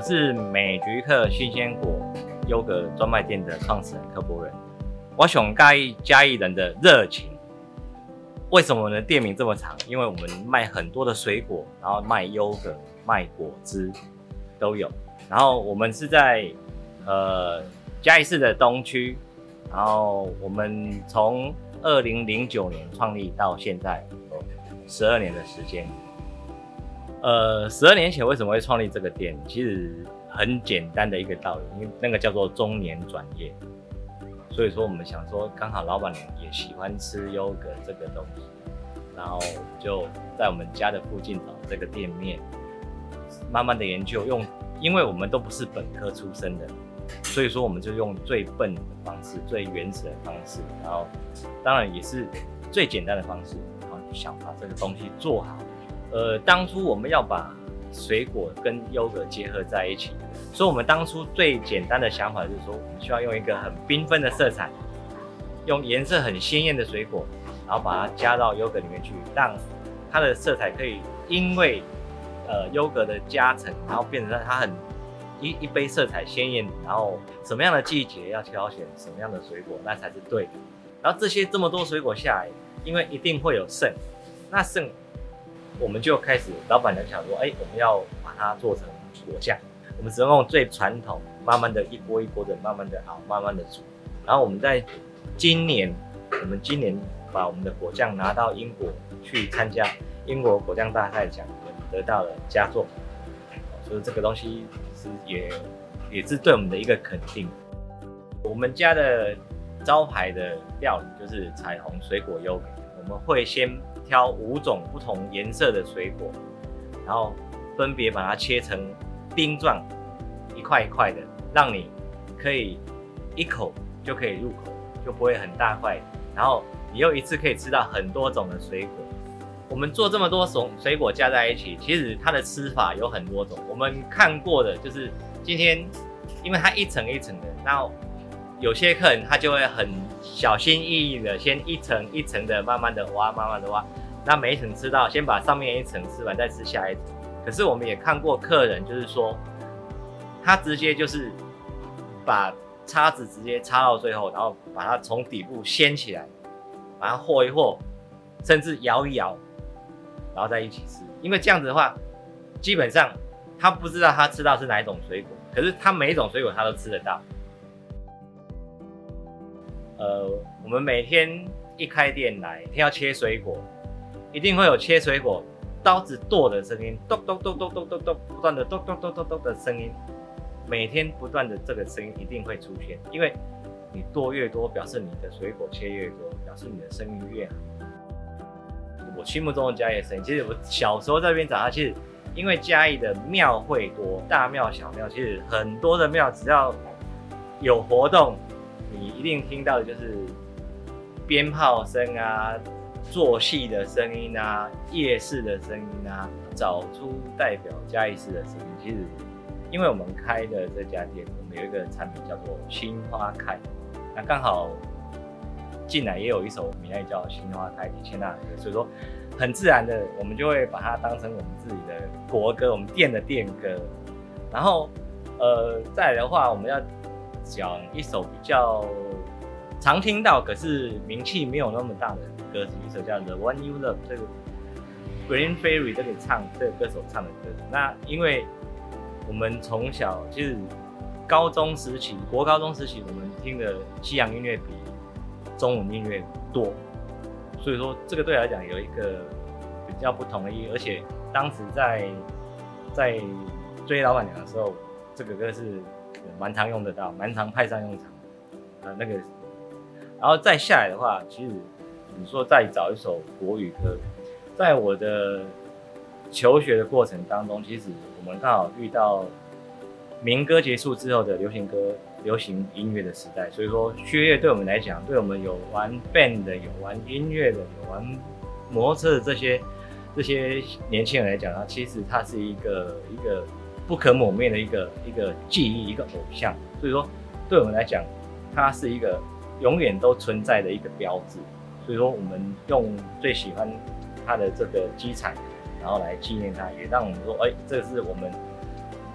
是美菊客新鲜果优格专卖店的创始人柯博仁。我想嘉义嘉义人的热情。为什么我们的店名这么长？因为我们卖很多的水果，然后卖优格、卖果汁都有。然后我们是在呃嘉义市的东区，然后我们从二零零九年创立到现在有十二年的时间。呃，十二年前为什么会创立这个店？其实很简单的一个道理，因为那个叫做中年转业。所以说，我们想说，刚好老板娘也喜欢吃优格这个东西，然后就在我们家的附近找这个店面，慢慢的研究用，因为我们都不是本科出身的，所以说我们就用最笨的方式、最原始的方式，然后当然也是最简单的方式，然后想把这个东西做好。呃，当初我们要把水果跟优格结合在一起，所以我们当初最简单的想法就是说，我们需要用一个很缤纷的色彩，用颜色很鲜艳的水果，然后把它加到优格里面去，让它的色彩可以因为呃优格的加成，然后变成它很一一杯色彩鲜艳，然后什么样的季节要挑选什么样的水果，那才是对的。然后这些这么多水果下来，因为一定会有剩，那剩。我们就开始，老板娘想说，哎、我们要把它做成果酱。我们只能用最传统，慢慢的一锅一锅的，慢慢的熬，慢慢的煮。然后我们在今年，我们今年把我们的果酱拿到英国去参加英国果酱大赛奖，得到了佳作。所以这个东西是也也是对我们的一个肯定。我们家的招牌的料理就是彩虹水果优格，我们会先。挑五种不同颜色的水果，然后分别把它切成冰状，一块一块的，让你可以一口就可以入口，就不会很大块。然后你又一次可以吃到很多种的水果。我们做这么多种水果加在一起，其实它的吃法有很多种。我们看过的就是今天，因为它一层一层的，然后有些客人他就会很小心翼翼的，先一层一层的慢慢的挖，慢慢的挖。那每一层吃到，先把上面一层吃完，再吃下一层。可是我们也看过客人，就是说，他直接就是把叉子直接插到最后，然后把它从底部掀起来，把它和一和，甚至摇一摇，然后再一起吃。因为这样子的话，基本上他不知道他吃到是哪一种水果，可是他每一种水果他都吃得到。呃，我们每天一开店来，一天要切水果。一定会有切水果刀子剁的声音，咚咚咚咚咚咚咚，不断的咚咚咚咚咚的声音，每天不断的这个声音一定会出现，因为你剁越多，表示你的水果切越多，表示你的声音越好。我心目中的嘉义声音，其实我小时候在这边长大，其实因为嘉义的庙会多，大庙小庙，其实很多的庙只要有活动，你一定听到的就是鞭炮声啊。做戏的声音啊，夜市的声音啊，找出代表嘉义市的声音。其实，因为我们开的这家店，我们有一个产品叫做“心花开”，那刚好进来也有一首名也叫“心花开”，李千娜的歌，所以说很自然的，我们就会把它当成我们自己的国歌，我们店的店歌。然后，呃，再来的话，我们要讲一首比较常听到，可是名气没有那么大的。歌曲一首叫《The One You Love》，这个 Green Fairy 这个唱这个歌手唱的歌。那因为我们从小其实高中时期、国高中时期，我们听的西洋音乐比中文音乐多，所以说这个对来讲有一个比较不同的意义。而且当时在在追老板娘的时候，这个歌是蛮常用得到，蛮常派上用场的。啊，那个，然后再下来的话，其实。你说再找一首国语歌，在我的求学的过程当中，其实我们刚好遇到民歌结束之后的流行歌、流行音乐的时代。所以说，薛乐对我们来讲，对我们有玩 band 的、有玩音乐的、有玩摩托车的这些这些年轻人来讲，它其实它是一个一个不可磨灭的一个一个记忆、一个偶像。所以说，对我们来讲，它是一个永远都存在的一个标志。所以说，我们用最喜欢他的这个机场，然后来纪念他，也让我们说，哎，这是我们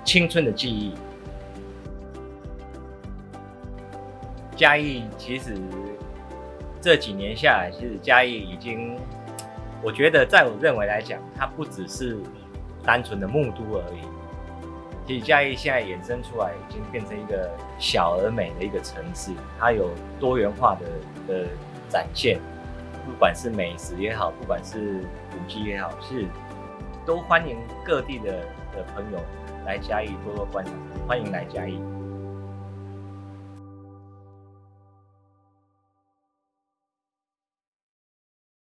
青春的记忆。嘉义其实这几年下来，其实嘉义已经，我觉得在我认为来讲，它不只是单纯的木都而已。其实嘉义现在衍生出来，已经变成一个小而美的一个城市，它有多元化的的展现，不管是美食也好，不管是古迹也好，是都欢迎各地的的朋友来嘉义多多观赏，欢迎来嘉义。